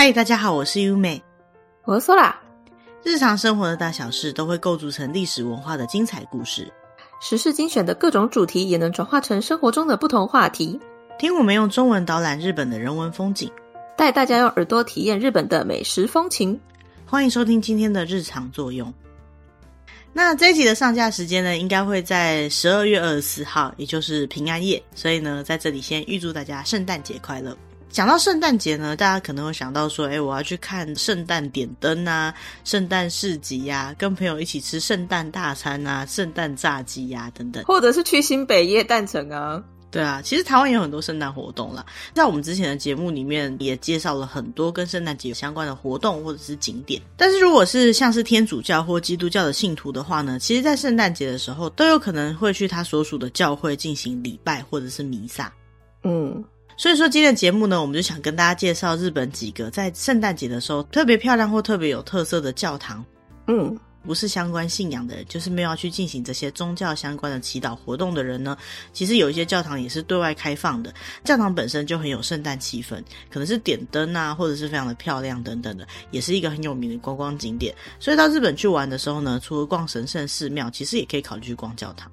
嗨，大家好，我是优美，我是苏拉。日常生活的大小事都会构筑成历史文化的精彩故事，时事精选的各种主题也能转化成生活中的不同话题。听我们用中文导览日本的人文风景，带大家用耳朵体验日本的美食风情。欢迎收听今天的日常作用。那这一集的上架时间呢，应该会在十二月二十四号，也就是平安夜。所以呢，在这里先预祝大家圣诞节快乐。讲到圣诞节呢，大家可能会想到说，哎，我要去看圣诞点灯啊，圣诞市集呀，跟朋友一起吃圣诞大餐啊，圣诞炸鸡呀，等等，或者是去新北夜诞城啊。对啊，其实台湾也有很多圣诞活动啦。在我们之前的节目里面，也介绍了很多跟圣诞节有相关的活动或者是景点。但是如果是像是天主教或基督教的信徒的话呢，其实，在圣诞节的时候，都有可能会去他所属的教会进行礼拜或者是弥撒。嗯。所以说，今天的节目呢，我们就想跟大家介绍日本几个在圣诞节的时候特别漂亮或特别有特色的教堂。嗯，不是相关信仰的人，就是没有要去进行这些宗教相关的祈祷活动的人呢，其实有一些教堂也是对外开放的。教堂本身就很有圣诞气氛，可能是点灯啊，或者是非常的漂亮等等的，也是一个很有名的观光景点。所以到日本去玩的时候呢，除了逛神圣寺庙，其实也可以考虑去逛教堂。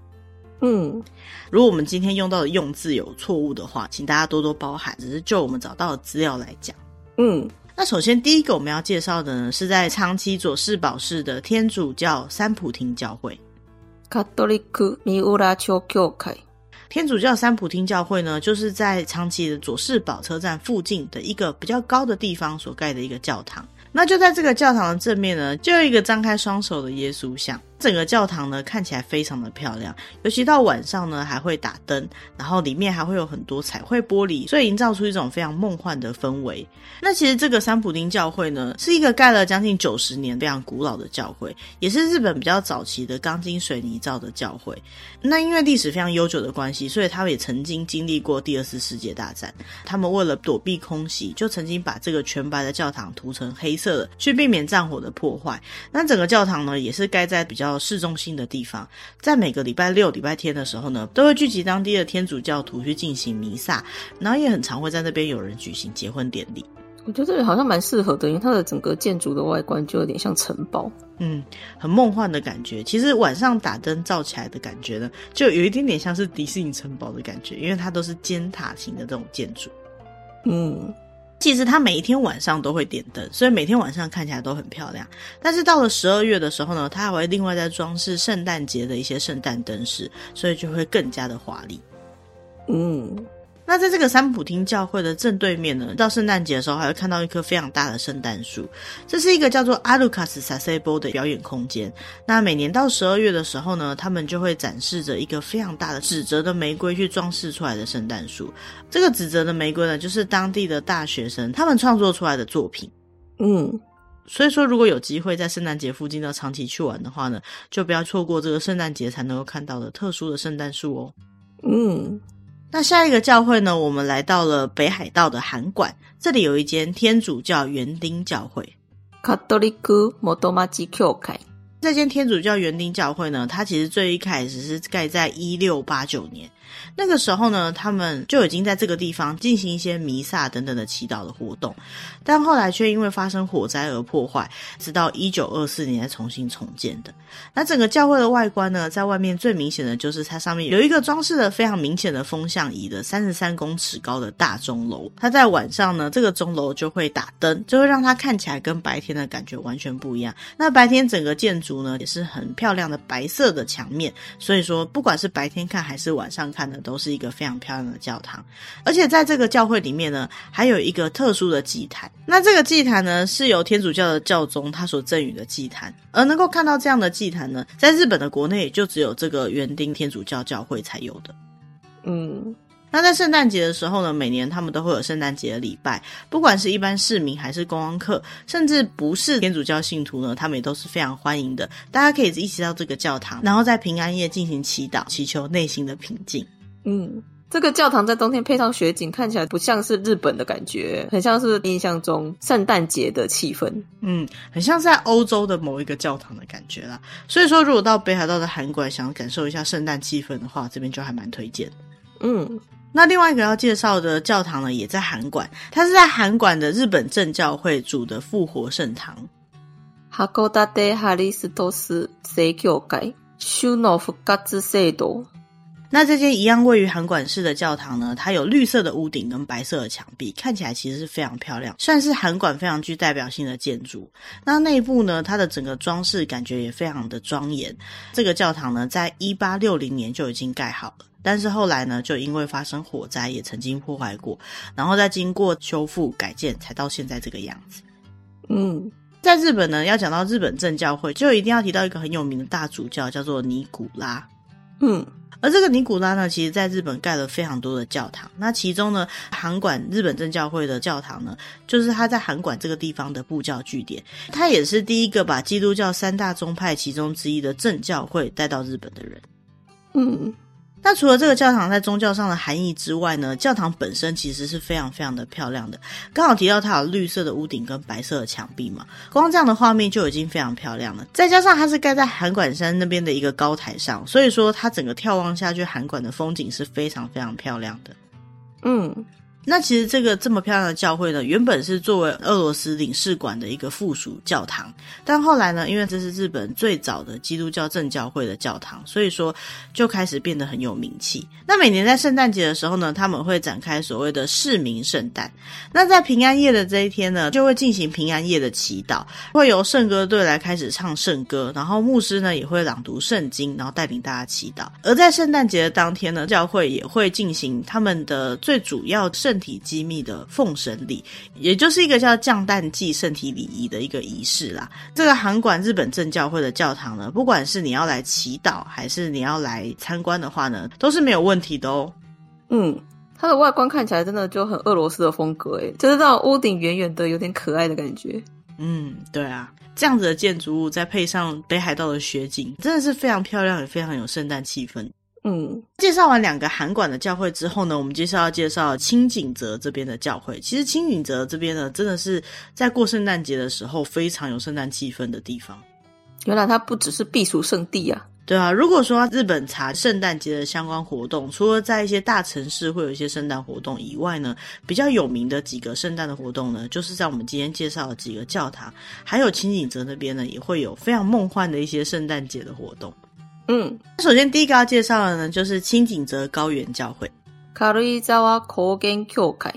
嗯，如果我们今天用到的用字有错误的话，请大家多多包涵。只是就我们找到的资料来讲，嗯，那首先第一个我们要介绍的呢，是在长崎佐世保市的天主教三浦町教会。カトリック三浦町教会。天主教三浦町教会呢，就是在长崎的佐世保车站附近的一个比较高的地方所盖的一个教堂。那就在这个教堂的正面呢，就有一个张开双手的耶稣像。 整个教堂呢，看起来非常的漂亮，尤其到晚上呢，还会打灯，然后里面还会有很多彩绘玻璃，所以营造出一种非常梦幻的氛围。那其实这个三浦町教会呢，是一个盖了将近九十年、非常古老的教会，也是日本比较早期的钢筋水泥造的教会。那因为历史非常悠久的关系，所以他们也曾经经历过第二次世界大战。他们为了躲避空袭，就曾经把这个全白的教堂涂成黑色的，去避免战火的破坏。那整个教堂呢，也是盖在比较市中心的地方，在每个礼拜六、礼拜天的时候呢，都会聚集当地的天主教徒去进行弥撒，然后也很常会在那边有人举行结婚典礼。我觉得这里好像蛮适合的，因为它的整个建筑的外观就有点像城堡，嗯，很梦幻的感觉。其实晚上打灯照起来的感觉呢，就有一点点像是迪士尼城堡的感觉，因为它都是尖塔型的这种建筑，嗯。其实它每一天晚上都会点灯，所以每天晚上看起来都很漂亮。但是到了十二月的时候呢，它还会另外再装饰圣诞节的一些圣诞灯饰，所以就会更加的华丽。嗯。那在这个三普町教会的正对面呢，到圣诞节的时候还会看到一棵非常大的圣诞树。这是一个叫做阿鲁卡斯萨塞波的表演空间。那每年到十二月的时候呢，他们就会展示着一个非常大的纸折的玫瑰去装饰出来的圣诞树。这个纸折的玫瑰呢，就是当地的大学生他们创作出来的作品。嗯，所以说如果有机会在圣诞节附近到长崎去玩的话呢，就不要错过这个圣诞节才能够看到的特殊的圣诞树哦。嗯。那下一个教会呢，我们来到了北海道的函馆，这里有一间天主教园丁教会。カトリック元町教会。这间天主教园丁教会呢，它其实最一开始是盖在一六八九年。 那个时候呢，他们就已经在这个地方进行一些弥撒等等的祈祷的活动，但后来却因为发生火灾而破坏，直到一九二四年才重新重建的。那整个教会的外观呢，在外面最明显的就是它上面有一个装饰的非常明显的风向仪的三十三公尺高的大钟楼。它在晚上呢，这个钟楼就会打灯，就会让它看起来跟白天的感觉完全不一样。那白天整个建筑呢，也是很漂亮的白色的墙面，所以说不管是白天看还是晚上看的，都是一个非常漂亮的教堂，而且在这个教会里面呢，还有一个特殊的祭坛。那这个祭坛呢，是由天主教的教宗他所赠予的祭坛，而能够看到这样的祭坛呢，在日本的国内也就只有这个园丁天主教教会才有的。嗯，那在圣诞节的时候呢，每年他们都会有圣诞节的礼拜，不管是一般市民还是观光客，甚至不是天主教信徒呢，他们也都是非常欢迎的。大家可以一起到这个教堂，然后在平安夜进行祈祷，祈求内心的平静。嗯，这个教堂在冬天配上雪景，看起来不像是日本的感觉，很像是印象中圣诞节的气氛。嗯，很像在欧洲的某一个教堂的感觉啦。所以说，如果到北海道的函馆想感受一下圣诞气氛的话，这边就还蛮推荐。嗯。那另外一个要介绍的教堂呢，也在函馆，它是在函馆的日本正教会主的复活圣堂。函馆ハリストス正教会主の复活圣堂。那这间一样位于函馆市的教堂呢，它有绿色的屋顶跟白色的墙壁，看起来其实是非常漂亮，算是函馆非常具代表性的建筑。那内部呢，它的整个装饰感觉也非常的庄严。这个教堂呢，在一八六零年就已经盖好了， 但是后来呢，就因为发生火灾，也曾经破坏过，然后再经过修复改建，才到现在这个样子。嗯，在日本呢，要讲到日本正教会，就一定要提到一个很有名的大主教，叫做尼古拉。嗯。而这个尼古拉呢，其实在日本盖了非常多的教堂。那其中呢，函馆日本正教会的教堂呢，就是他在函馆这个地方的布教据点。他也是第一个把基督教三大宗派其中之一的正教会带到日本的人。嗯。那除了这个教堂在宗教上的含义之外呢，教堂本身其实是非常非常的漂亮的。刚好提到它有绿色的屋顶跟白色的墙壁嘛，光这样的画面就已经非常漂亮了。再加上它是盖在函馆山那边的一个高台上，所以说它整个眺望下去，函馆的风景是非常非常漂亮的。嗯。那其实这个这么漂亮的教会呢，原本是作为俄罗斯领事馆的一个附属教堂，但后来呢，因为这是日本最早的基督教正教会的教堂，所以说就开始变得很有名气。那每年在圣诞节的时候呢，他们会展开所谓的市民圣诞。那在平安夜的这一天呢，就会进行平安夜的祈祷，会由圣歌队来开始唱圣歌，然后牧师呢也会朗读圣经，然后带领大家祈祷。而在圣诞节的当天呢，教会也会进行他们的最主要圣。圣体机密的奉神礼，也就是一个叫降诞祭圣体礼仪的一个仪式啦。这个函馆日本正教会的教堂呢，不管是你要来祈祷，还是你要来参观的话呢，都是没有问题的哦。嗯，它的外观看起来真的就很俄罗斯的风格，诶，就是那种屋顶圆圆的，有点可爱的感觉。嗯，对啊，这样子的建筑物再配上北海道的雪景，真的是非常漂亮，也非常有圣诞气氛。嗯，介绍完两个韩馆的教会之后呢，我们接下来要介绍轻井泽这边的教会。其实轻井泽这边呢，真的是在过圣诞节的时候非常有圣诞气氛的地方。原来它不只是避暑胜地啊！对啊，如果说日本查圣诞节的相关活动，除了在一些大城市会有一些圣诞活动以外呢，比较有名的几个圣诞的活动呢，就是在我们今天介绍的几个教堂，还有轻井泽那边呢，也会有非常梦幻的一些圣诞节的活动。嗯，首先第一个要介绍的呢，就是青井泽高原教会。軽井沢高原教会。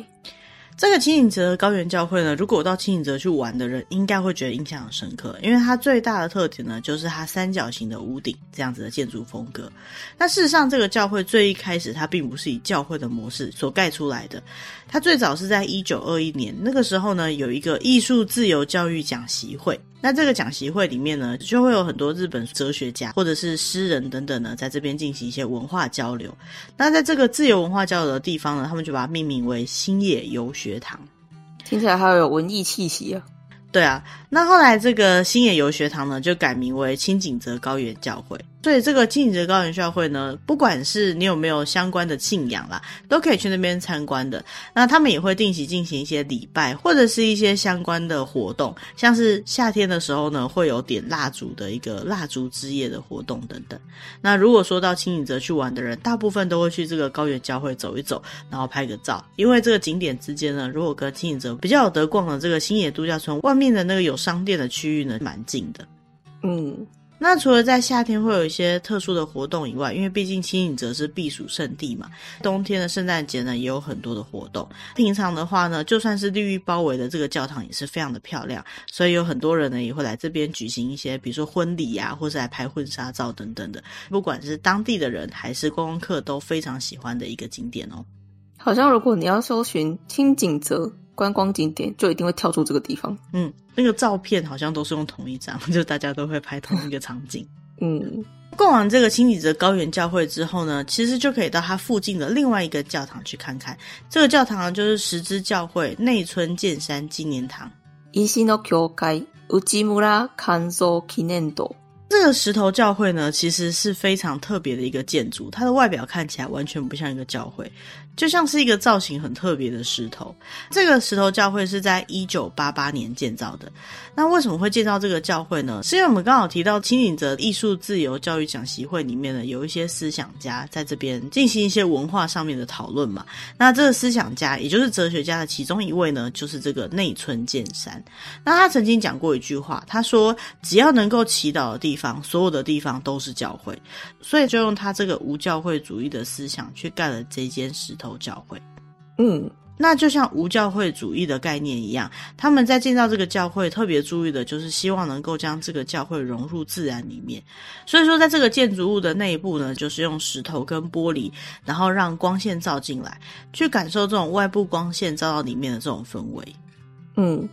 这个青井泽高原教会呢，如果到青井泽去玩的人，应该会觉得印象很深刻，因为它最大的特点呢，就是它三角形的屋顶这样子的建筑风格。那事实上，这个教会最一开始它并不是以教会的模式所盖出来的，它最早是在一九二一年，那个时候呢，有一个艺术自由教育讲习会。那这个讲习会里面呢，就会有很多日本哲学家或者是诗人等等呢，在这边进行一些文化交流。那在这个自由文化交流的地方呢，他们就把它命名为星野游学堂，听起来好有文艺气息啊。对啊，那后来这个星野游学堂呢，就改名为清井泽高原教会。所以这个轻井泽高原教会呢，不管是你有没有相关的信仰啦，都可以去那边参观的。那他们也会定期进行一些礼拜，或者是一些相关的活动，像是夏天的时候呢，会有点蜡烛的一个蜡烛之夜的活动等等。那如果说到轻井泽去玩的人，大部分都会去这个高原教会走一走，然后拍个照，因为这个景点之间呢，如果跟轻井泽比较有得逛的这个星野度假村外面的那个有商店的区域呢，蛮近的。嗯。那除了在夏天会有一些特殊的活动以外，因为毕竟轻井泽是避暑胜地嘛，冬天的圣诞节呢也有很多的活动。平常的话呢，就算是绿意包围的这个教堂也是非常的漂亮，所以有很多人呢也会来这边举行一些，比如说婚礼呀、啊，或是来拍婚纱照等等的。不管是当地的人还是观光客都非常喜欢的一个景点哦。好像如果你要搜寻轻井泽。观光景点就一定会跳出这个地方。嗯，那个照片好像都是用同一张，就大家都会拍同一个场景。嗯，逛完这个轻井泽高原教会之后呢，其实就可以到它附近的另外一个教堂去看看。这个教堂，就是十之教会内村健山纪念堂。石の教会、内村勘三記念堂。这个石头教会呢，其实是非常特别的一个建筑，它的外表看起来完全不像一个教会。就像是一个造型很特别的石头。这个石头教会是在一九八八年建造的。那为什么会建造这个教会呢？是因为我们刚好提到轻井泽艺术自由教育讲习会里面呢，有一些思想家在这边进行一些文化上面的讨论嘛。那这个思想家，也就是哲学家的其中一位呢，就是这个内村健山。那他曾经讲过一句话，他说：“只要能够祈祷的地方，所有的地方都是教会。”所以就用他这个无教会主义的思想去盖了这间石头教会，嗯，那就像无教会主义的概念一样，他们在建造这个教会特别注意的就是希望能够将这个教会融入自然里面。所以说，在这个建筑物的内部呢，就是用石头跟玻璃，然后让光线照进来，去感受这种外部光线照到里面的这种氛围，嗯。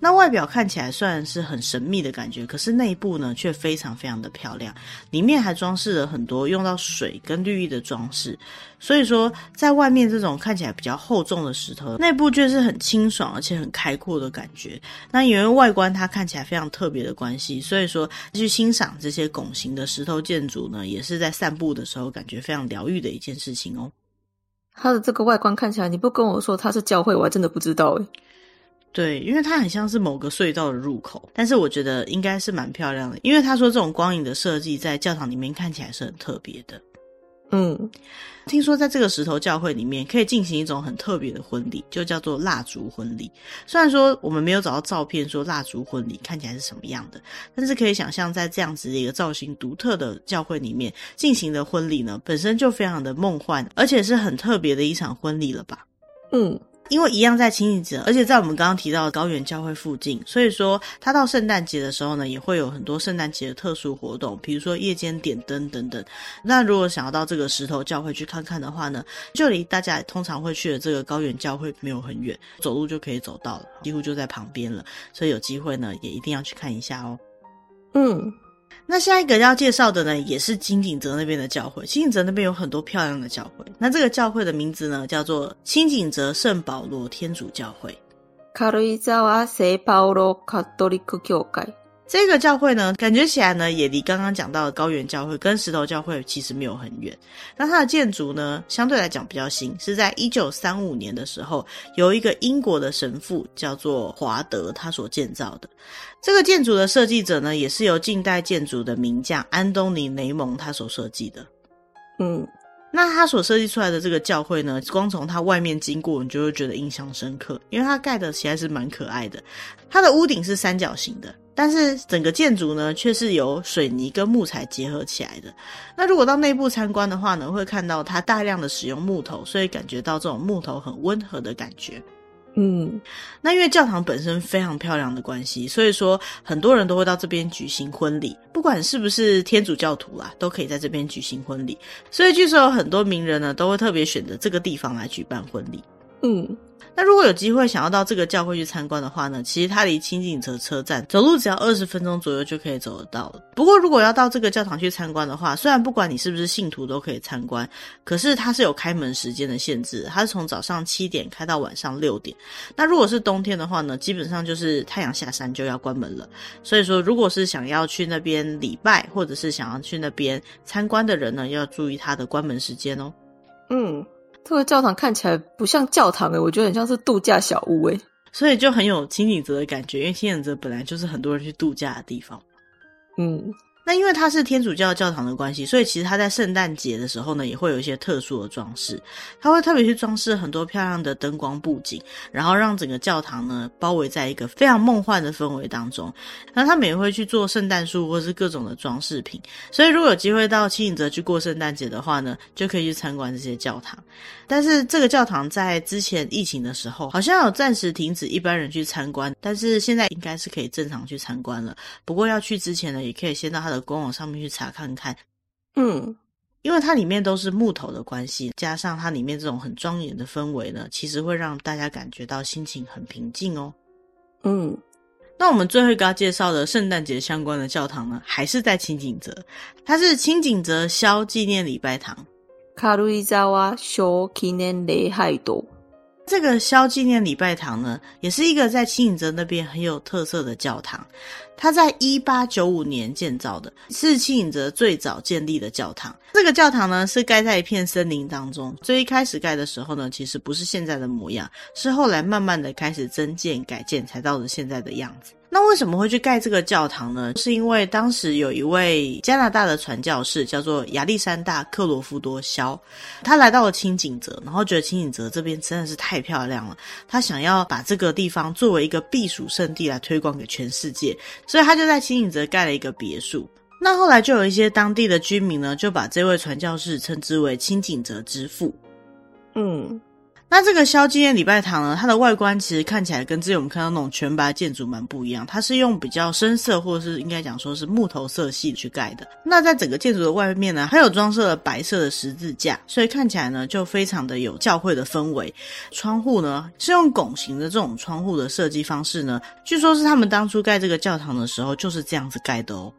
那外表看起来虽然是很神秘的感觉，可是内部呢却非常非常的漂亮，里面还装饰了很多用到水跟绿意的装饰。所以说，在外面这种看起来比较厚重的石头，内部却是很清爽而且很开阔的感觉。那因为外观它看起来非常特别的关系，所以说去欣赏这些拱形的石头建筑呢，也是在散步的时候感觉非常疗愈的一件事情哦。它的这个外观看起来，你不跟我说它是教会，我还真的不知道诶。对，因为它很像是某个隧道的入口，但是我觉得应该是蛮漂亮的，因为他说这种光影的设计在教堂里面看起来是很特别的。嗯，听说在这个石头教会里面可以进行一种很特别的婚礼，就叫做蜡烛婚礼。虽然说我们没有找到照片说蜡烛婚礼看起来是什么样的，但是可以想象在这样子的一个造型独特的教会里面进行的婚礼呢，本身就非常的梦幻，而且是很特别的一场婚礼了吧？嗯。因为一样在轻井泽，而且在我们刚刚提到的高原教会附近，所以说他到圣诞节的时候呢，也会有很多圣诞节的特殊活动，比如说夜间点灯等等。那如果想要到这个石头教会去看看的话呢，就离大家通常会去的这个高原教会没有很远，走路就可以走到了，几乎就在旁边了。所以有机会呢，也一定要去看一下哦。嗯。那下一个要介绍的呢，也是金井泽那边的教会。金井泽那边有很多漂亮的教会。那这个教会的名字呢，叫做金井泽圣保罗天主教会。軽井沢圣保罗卡多利克教会。这个教会呢，感觉起来呢，也离刚刚讲到的高原教会跟石头教会其实没有很远。那它的建筑呢，相对来讲比较新，是在一九三五年的时候，由一个英国的神父叫做华德他所建造的。这个建筑的设计者呢，也是由近代建筑的名将安东尼雷蒙他所设计的。嗯。那他所设计出来的这个教会呢，光从它外面经过，你就会觉得印象深刻，因为它盖的其实是蛮可爱的。它的屋顶是三角形的，但是整个建筑呢，却是由水泥跟木材结合起来的。那如果到内部参观的话呢，会看到它大量的使用木头，所以感觉到这种木头很温和的感觉。嗯，那因为教堂本身非常漂亮的关系，所以说很多人都会到这边举行婚礼，不管是不是天主教徒啦，都可以在这边举行婚礼。所以据说有很多名人呢，都会特别选择这个地方来举办婚礼。嗯。那如果有机会想要到这个教会去参观的话呢，其实它离轻井泽车站走路只要二十分钟左右就可以走得到。不过如果要到这个教堂去参观的话，虽然不管你是不是信徒都可以参观，可是它是有开门时间的限制，它是从早上七点开到晚上六点。那如果是冬天的话呢，基本上就是太阳下山就要关门了。所以说，如果是想要去那边礼拜，或者是想要去那边参观的人呢，要注意它的关门时间哦。嗯。这个教堂看起来不像教堂诶，我觉得很像是度假小屋诶，所以就很有轻井泽的感觉，因为轻井泽本来就是很多人去度假的地方。嗯。那因为它是天主教教堂的关系，所以其实它在圣诞节的时候呢，也会有一些特殊的装饰。它会特别去装饰很多漂亮的灯光布景，然后让整个教堂呢包围在一个非常梦幻的氛围当中。那他们也会去做圣诞树或是各种的装饰品。所以如果有机会到清影泽去过圣诞节的话呢，就可以去参观这些教堂。但是这个教堂在之前疫情的时候，好像有暂时停止一般人去参观，但是现在应该是可以正常去参观了。不过要去之前呢，也可以先到它的。官网上面去查看看，嗯，因为它里面都是木头的关系，加上它里面这种很庄严的氛围呢，其实会让大家感觉到心情很平静哦。嗯，那我们最后一个要介绍的圣诞节相关的教堂呢，还是在清井泽，它是清井泽萧纪念礼拜堂。卡路伊扎瓦萧纪念礼拜堂。这个萧纪念礼拜堂呢，也是一个在清影泽那边很有特色的教堂。它在一八九五年建造的，是清影泽最早建立的教堂。这个教堂呢，是盖在一片森林当中。最一开始盖的时候呢，其实不是现在的模样，是后来慢慢的开始增建改建，才到了现在的样子。那为什么会去盖这个教堂呢？是因为当时有一位加拿大的传教士叫做亚历山大·克罗夫多·肖，他来到了清景泽，然后觉得清景泽这边真的是太漂亮了，他想要把这个地方作为一个避暑胜地来推广给全世界，所以他就在清景泽盖了一个别墅。那后来就有一些当地的居民呢，就把这位传教士称之为清景泽之父。嗯。那这个萧纪念礼拜堂呢，它的外观其实看起来跟之前我们看到那种全白建筑蛮不一样，它是用比较深色或者是应该讲说是木头色系去盖的。那在整个建筑的外面呢，还有装饰了白色的十字架，所以看起来呢就非常的有教会的氛围。窗户呢是用拱形的这种窗户的设计方式呢，据说是他们当初盖这个教堂的时候就是这样子盖的哦。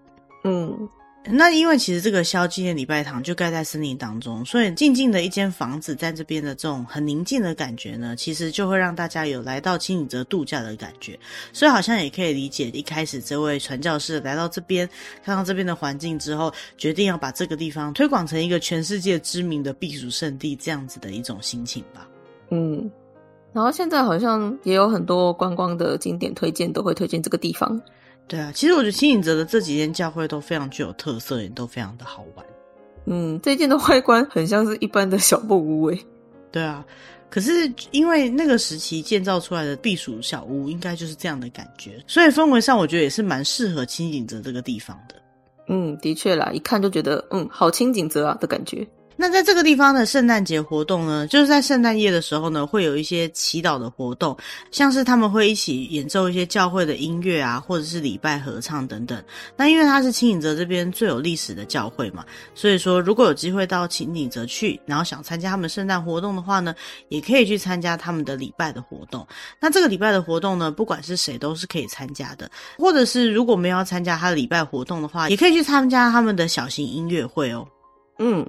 嗯。那因为其实这个萧纪念礼拜堂就盖在森林当中，所以静静的一间房子在这边的这种很宁静的感觉呢，其实就会让大家有来到清景泽度假的感觉。所以好像也可以理解一开始这位传教士来到这边，看到这边的环境之后，决定要把这个地方推广成一个全世界知名的避暑胜地这样子的一种心情吧。嗯，然后现在好像也有很多观光的景点推荐都会推荐这个地方。对啊，其实我觉得清景泽的这几间教会都非常具有特色，也都非常的好玩。嗯，这件的外观很像是一般的小木屋诶。对啊，可是因为那个时期建造出来的避暑小屋，应该就是这样的感觉，所以氛围上我觉得也是蛮适合清景泽这个地方的。嗯，的确啦，一看就觉得嗯，好清景泽啊的感觉。那在这个地方的圣诞节活动呢，就是在圣诞夜的时候呢，会有一些祈祷的活动，像是他们会一起演奏一些教会的音乐啊，或者是礼拜合唱等等。那因为它是清景泽这边最有历史的教会嘛，所以说如果有机会到清景泽去，然后想参加他们圣诞活动的话呢，也可以去参加他们的礼拜的活动。那这个礼拜的活动呢，不管是谁都是可以参加的，或者是如果没有要参加他的礼拜活动的话，也可以去参加他们的小型音乐会哦。嗯。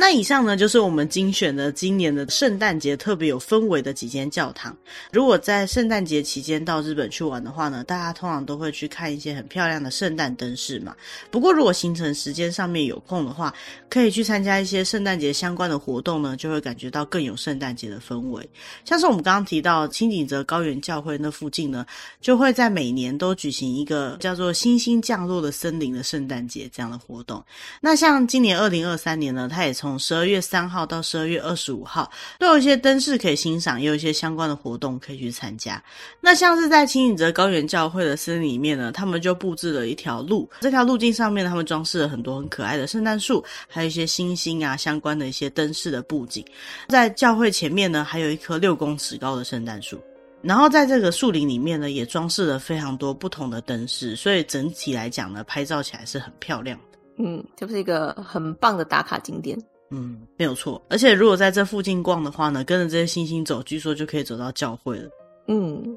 那以上呢，就是我们精选的今年的圣诞节特别有氛围的几间教堂。如果在圣诞节期间到日本去玩的话呢，大家通常都会去看一些很漂亮的圣诞灯饰嘛。不过如果行程时间上面有空的话，可以去参加一些圣诞节相关的活动呢，就会感觉到更有圣诞节的氛围。像是我们刚刚提到清景泽高原教会那附近呢，就会在每年都举行一个叫做“星星降落的森林”的圣诞节这样的活动。那像今年二零二三年呢，它也从从十二月三号到十二月二十五号，都有一些灯饰可以欣赏，也有一些相关的活动可以去参加。那像是在清景泽高原教会的森林里面呢，他们就布置了一条路，这条路径上面呢，他们装饰了很多很可爱的圣诞树，还有一些星星啊相关的一些灯饰的布景。在教会前面呢，还有一棵六公尺高的圣诞树，然后在这个树林里面呢，也装饰了非常多不同的灯饰，所以整体来讲呢，拍照起来是很漂亮的。嗯，就是一个很棒的打卡景点。嗯，没有错。而且如果在这附近逛的话呢，跟着这些星星走，据说就可以走到教会了。嗯。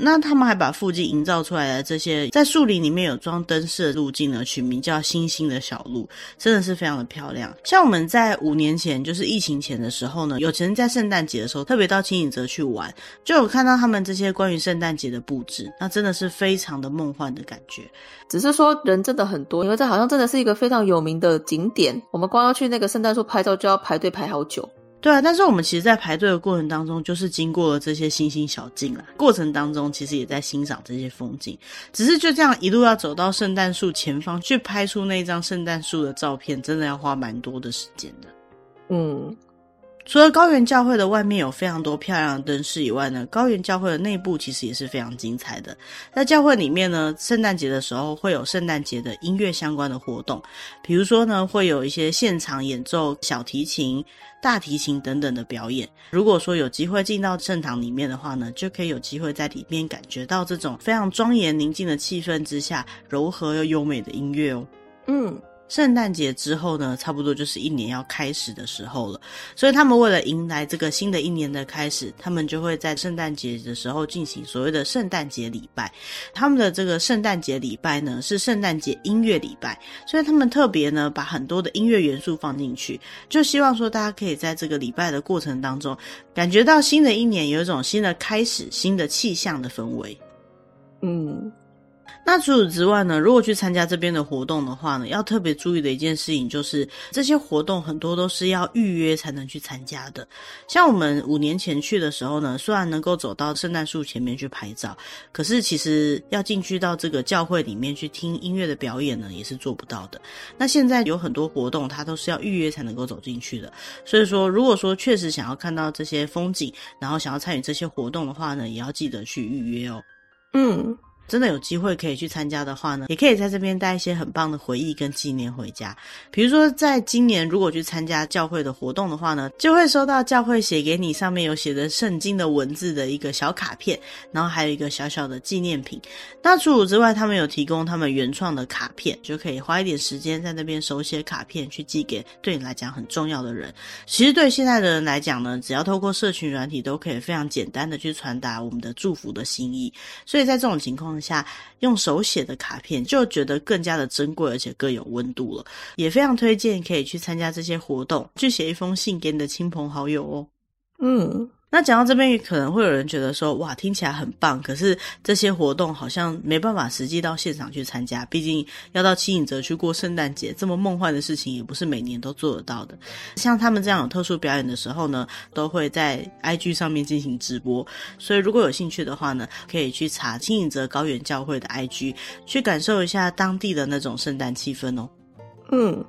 那他们还把附近营造出来的这些在树林里面有装灯饰的路径呢，取名叫“星星的小路”，真的是非常的漂亮。像我们在五年前，就是疫情前的时候呢，有曾在圣诞节的时候特别到清景泽去玩，就有看到他们这些关于圣诞节的布置，那真的是非常的梦幻的感觉。只是说人真的很多，因为这好像真的是一个非常有名的景点，我们光要去那个圣诞树拍照就要排队排好久。对啊，但是我们其实，在排队的过程当中，就是经过了这些星星小径啦。过程当中，其实也在欣赏这些风景。只是就这样一路要走到圣诞树前方去拍出那张圣诞树的照片，真的要花蛮多的时间的。嗯。除了高原教会的外面有非常多漂亮的灯饰以外呢，高原教会的内部其实也是非常精彩的。在教会里面呢，圣诞节的时候会有圣诞节的音乐相关的活动，比如说呢，会有一些现场演奏小提琴、大提琴等等的表演。如果说有机会进到圣堂里面的话呢，就可以有机会在里面感觉到这种非常庄严宁静的气氛之下，柔和又优美的音乐哦。嗯。圣诞节之后呢，差不多就是一年要开始的时候了。所以他们为了迎来这个新的一年的开始，他们就会在圣诞节的时候进行所谓的圣诞节礼拜。他们的这个圣诞节礼拜呢，是圣诞节音乐礼拜，所以他们特别呢把很多的音乐元素放进去，就希望说大家可以在这个礼拜的过程当中，感觉到新的一年有一种新的开始、新的气象的氛围。嗯。那除此之外呢，如果去参加这边的活动的话呢，要特别注意的一件事情就是，这些活动很多都是要预约才能去参加的。像我们五年前去的时候呢，虽然能够走到圣诞树前面去拍照，可是其实要进去到这个教会里面去听音乐的表演呢，也是做不到的。那现在有很多活动，它都是要预约才能够走进去的。所以说，如果说确实想要看到这些风景，然后想要参与这些活动的话呢，也要记得去预约哦。嗯。真的有机会可以去参加的话呢，也可以在这边带一些很棒的回忆跟纪念回家。比如说，在今年如果去参加教会的活动的话呢，就会收到教会写给你上面有写着圣经的文字的一个小卡片，然后还有一个小小的纪念品。那除此之外，他们有提供他们原创的卡片，就可以花一点时间在那边手写卡片去寄给对你来讲很重要的人。其实对现在的人来讲呢，只要透过社群软体都可以非常简单的去传达我们的祝福的心意。所以在这种情况下，用手写的卡片就觉得更加的珍贵，而且更有温度了。也非常推荐可以去参加这些活动，去写一封信给你的亲朋好友哦。嗯。那讲到这边，可能会有人觉得说，哇，听起来很棒，可是这些活动好像没办法实际到现场去参加，毕竟要到轻井泽去过圣诞节，这么梦幻的事情也不是每年都做得到的。像他们这样有特殊表演的时候呢，都会在 IG 上面进行直播，所以如果有兴趣的话呢，可以去查轻井泽高原教会的 IG，去感受一下当地的那种圣诞气氛哦。嗯。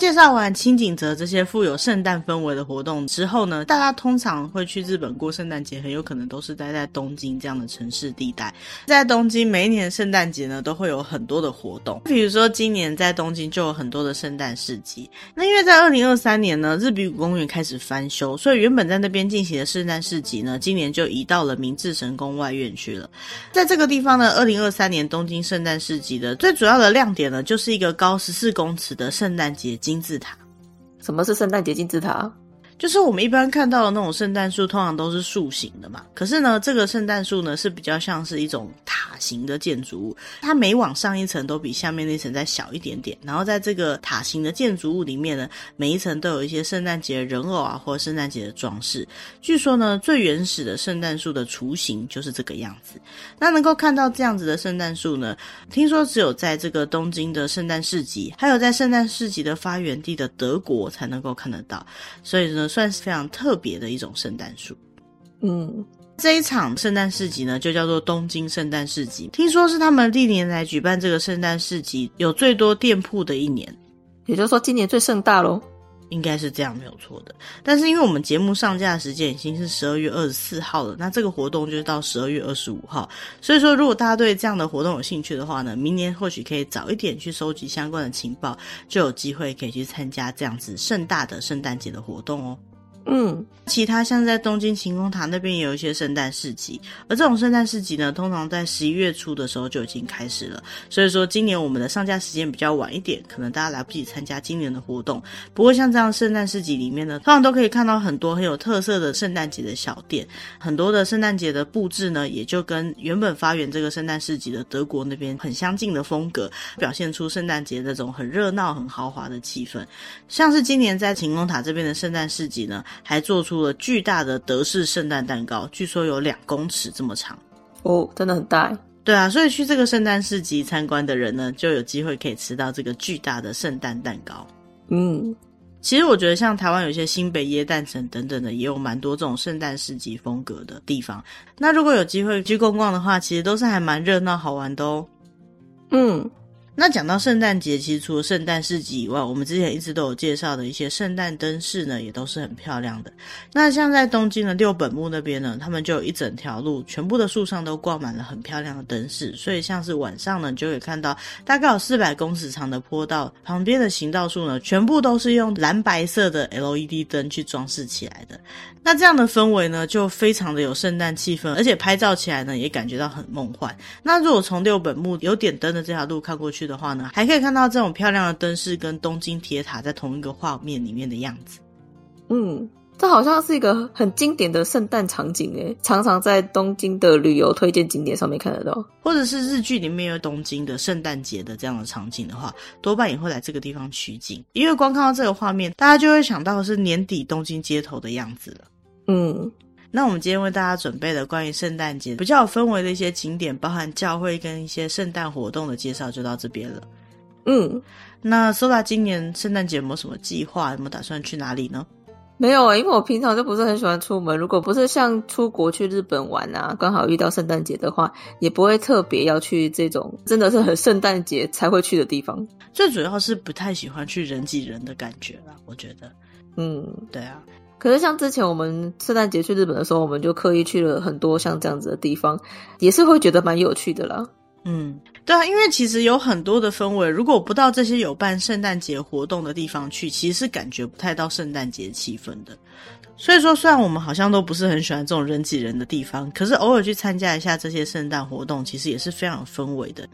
介绍完清井泽这些富有圣诞氛围的活动之后呢，大家通常会去日本过圣诞节，很有可能都是待在东京这样的城市地带。在东京，每一年圣诞节呢都会有很多的活动，比如说今年在东京就有很多的圣诞市集。那因为在二零二三年呢，日比谷公园开始翻修，所以原本在那边进行的圣诞市集呢，今年就移到了明治神宫外苑去了。在这个地方呢，二零二三年东京圣诞市集的最主要的亮点呢，就是一个高十四公尺的圣诞节金字塔，什么是圣诞节金字塔？就是我们一般看到的那种圣诞树，通常都是树形的嘛。可是呢，这个圣诞树呢是比较像是一种塔形的建筑物，它每往上一层都比下面那层再小一点点。然后在这个塔形的建筑物里面呢，每一层都有一些圣诞节的人偶啊，或者圣诞节的装饰。据说呢，最原始的圣诞树的雏形就是这个样子。那能够看到这样子的圣诞树呢，听说只有在这个东京的圣诞市集，还有在圣诞市集的发源地的德国才能够看得到。所以呢。算是非常特别的一种圣诞树。嗯，这一场圣诞市集呢，就叫做东京圣诞市集。听说是他们历年来举办这个圣诞市集有最多店铺的一年，也就是说今年最盛大喽。应该是这样，没有错的。但是因为我们节目上架的时间已经是十二月二十四号了，那这个活动就是到十二月二十五号。所以说，如果大家对这样的活动有兴趣的话呢，明年或许可以早一点去收集相关的情报，就有机会可以去参加这样子盛大的圣诞节的活动哦。嗯，其他像在东京晴空塔那边也有一些圣诞市集，而这种圣诞市集呢，通常在十一月初的时候就已经开始了。所以说，今年我们的上架时间比较晚一点，可能大家来不及参加今年的活动。不过，像这样圣诞市集里面呢，通常都可以看到很多很有特色的圣诞节的小店，很多的圣诞节的布置呢，也就跟原本发源这个圣诞市集的德国那边很相近的风格，表现出圣诞节那种很热闹、很豪华的气氛。像是今年在晴空塔这边的圣诞市集呢。还做出了巨大的德式圣诞蛋糕，据说有两公尺这么长哦，真的很大。对啊，所以去这个圣诞市集参观的人呢，就有机会可以吃到这个巨大的圣诞蛋糕。嗯，其实我觉得像台湾有些新北耶诞城等等的，也有蛮多这种圣诞市集风格的地方。那如果有机会去逛逛的话，其实都是还蛮热闹好玩的哦。嗯。那讲到圣诞节，其实除了圣诞市集以外，我们之前一直都有介绍的一些圣诞灯饰呢，也都是很漂亮的。那像在东京的六本木那边呢，他们就有一整条路，全部的树上都挂满了很漂亮的灯饰。所以像是晚上呢，你就可以看到大概有四百公尺长的坡道旁边的行道树呢，全部都是用蓝白色的 LED 灯去装饰起来的。那这样的氛围呢，就非常的有圣诞气氛，而且拍照起来呢，也感觉到很梦幻。那如果从六本木有点灯的这条路看过去，的话呢，还可以看到这种漂亮的灯饰跟东京铁塔在同一个画面里面的样子。嗯。这好像是一个很经典的圣诞场景诶，常常在东京的旅游推荐景点上面看得到，或者是日剧里面有东京的圣诞节的这样的场景的话，多半也会来这个地方取景，因为光看到这个画面，大家就会想到是年底东京街头的样子了。嗯，那我们今天为大家准备的关于圣诞节比较有氛围的一些景点，包含教会跟一些圣诞活动的介绍，就到这边了。嗯，那 Sola 今年圣诞节有没有什么计划？有没有打算去哪里呢？没有啊，因为我平常就不是很喜欢出门。如果不是像出国去日本玩啊，刚好遇到圣诞节的话，也不会特别要去这种真的是很圣诞节才会去的地方。最主要是不太喜欢去人挤人的感觉啦，我觉得。嗯，对啊。可是像之前我们圣诞节去日本的时候，我们就刻意去了很多像这样子的地方，也是会觉得蛮有趣的啦。嗯，对啊，因为其实有很多的氛围，如果不到这些有办圣诞节活动的地方去，其实是感觉不太到圣诞节气氛的。所以说，虽然我们好像都不是很喜欢这种人挤人的地方，可是偶尔去参加一下这些圣诞活动，其实也是非常有氛围的。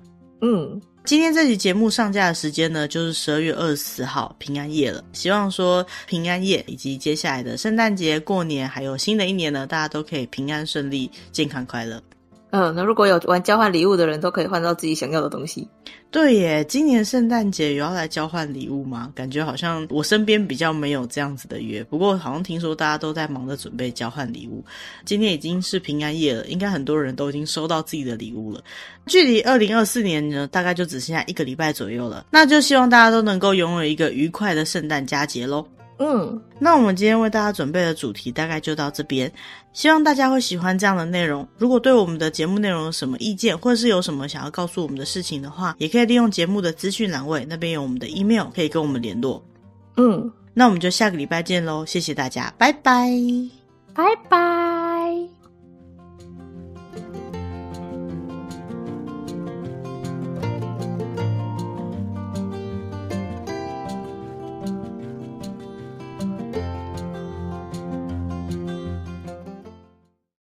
嗯，今天这期节目上架的时间呢，就是十二月二十四号平安夜了。希望说平安夜以及接下来的圣诞节、过年，还有新的一年呢，大家都可以平安顺利、健康快乐。嗯，那如果有玩交换礼物的人，都可以换到自己想要的东西。对耶，今年圣诞节有要来交换礼物吗？感觉好像我身边比较没有这样子的约。不过好像听说大家都在忙着准备交换礼物。今天已经是平安夜了，应该很多人都已经收到自己的礼物了。距离二零二四年呢，大概就只剩下一个礼拜左右了。那就希望大家都能够拥有一个愉快的圣诞佳节喽。嗯，那我们今天为大家准备的主题大概就到这边，希望大家会喜欢这样的内容。如果对我们的节目内容有什么意见，或者是有什么想要告诉我们的事情的话，也可以利用节目的资讯栏位，那边有我们的 email 可以跟我们联络。嗯，那我们就下个礼拜见喽，谢谢大家，拜拜，拜拜。